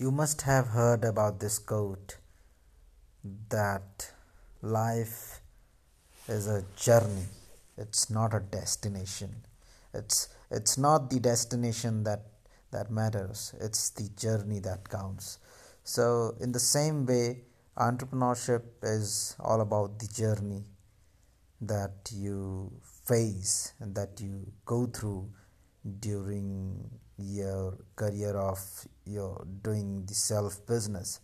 You must have heard about this quote that life is a journey, it's not a destination. It's, it's not the destination that, that matters, it's the journey that counts. So, in the same way, entrepreneurship is all about the journey that you face and that you go through during your career of your doing the self business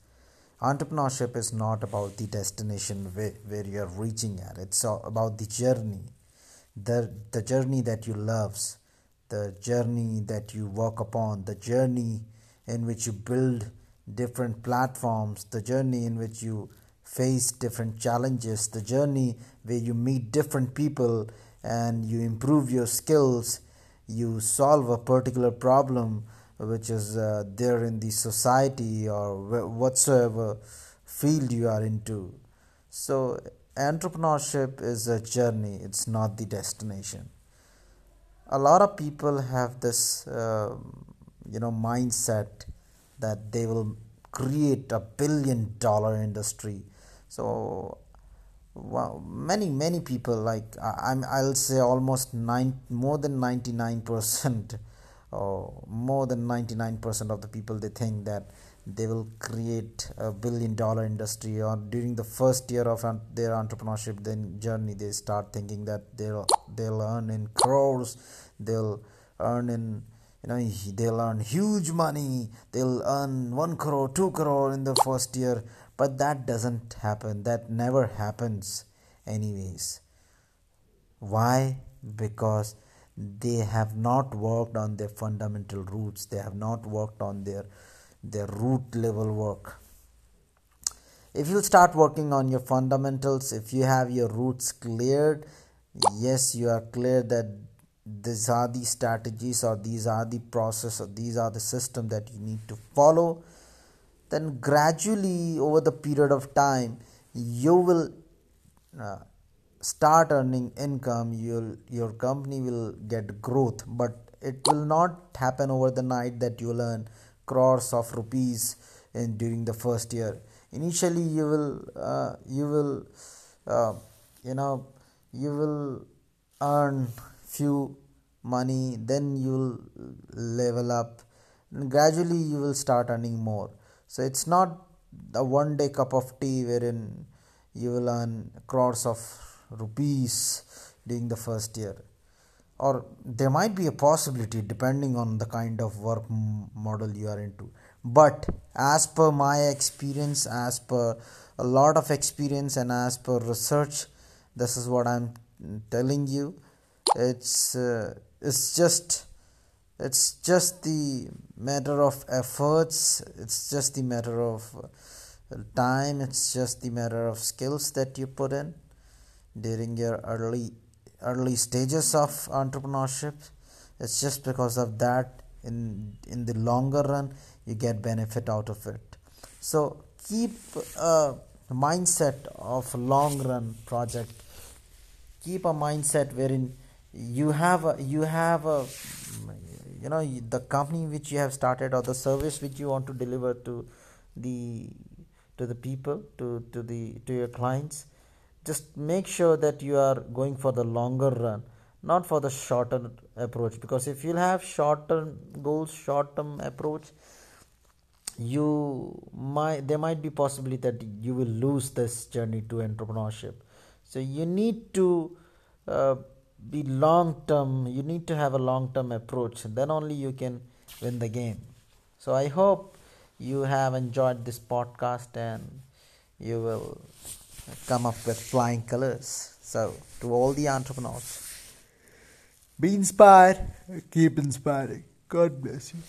entrepreneurship is not about the destination where, where you're reaching at. It's about the journey. The the journey that you loves the journey that you walk upon the journey in which you build different platforms the journey in which you face different challenges the journey where you meet different people and you improve your skills you solve a particular problem which is uh, there in the society or whatsoever field you are into. So entrepreneurship is a journey it's not the destination. A lot of people have this uh, you know mindset that they will create a billion dollar industry. So wow, many many people like I'm I'll say almost nine more than 99 percent or more than 99 percent of the people they think that they will create a billion dollar industry or during the first year of their entrepreneurship then journey they start thinking that they'll they'll earn in crores they'll earn in you know they'll earn huge money they'll earn 1 crore 2 crore in the first year but that doesn't happen. That never happens anyways. Why? Because they have not worked on their fundamental roots. They have not worked on their their root level work. If you start working on your fundamentals if you have your roots cleared yes you are clear that these are the strategies or these are the process or these are the system that you need to follow then gradually over the period of time you will uh, start earning income you'll, your company will get growth but it will not happen over the night that you'll earn crores of rupees in during the first year. Initially you will uh, you will uh, you know you will earn few money then you'll level up and gradually you will start earning more so it's not a one day cup of tea wherein you will earn crores of rupees during the first year. Or there might be a possibility depending on the kind of work model you are into. But as per my experience, as per a lot of experience, and as per research, this is what I'm telling you. It's uh, it's just it's just the matter of efforts. It's just the matter of uh, time. It's just the matter of skills that you put in during your early early stages of entrepreneurship. It's just because of that in in the longer run you get benefit out of it. So keep a mindset of long run project. Keep a mindset wherein you have a you have a you know the company which you have started or the service which you want to deliver to the to the people to to the to your clients just make sure that you are going for the longer run not for the shorter approach. Because if you have short term goals short term approach you might there might be possibility that you will lose this journey to entrepreneurship. So you need to uh, be long term you need to have a long term approach. Then only you can win the game. So i hope you have enjoyed this podcast and you will come up with flying colors. So to all the entrepreneurs be inspired keep inspiring. God bless you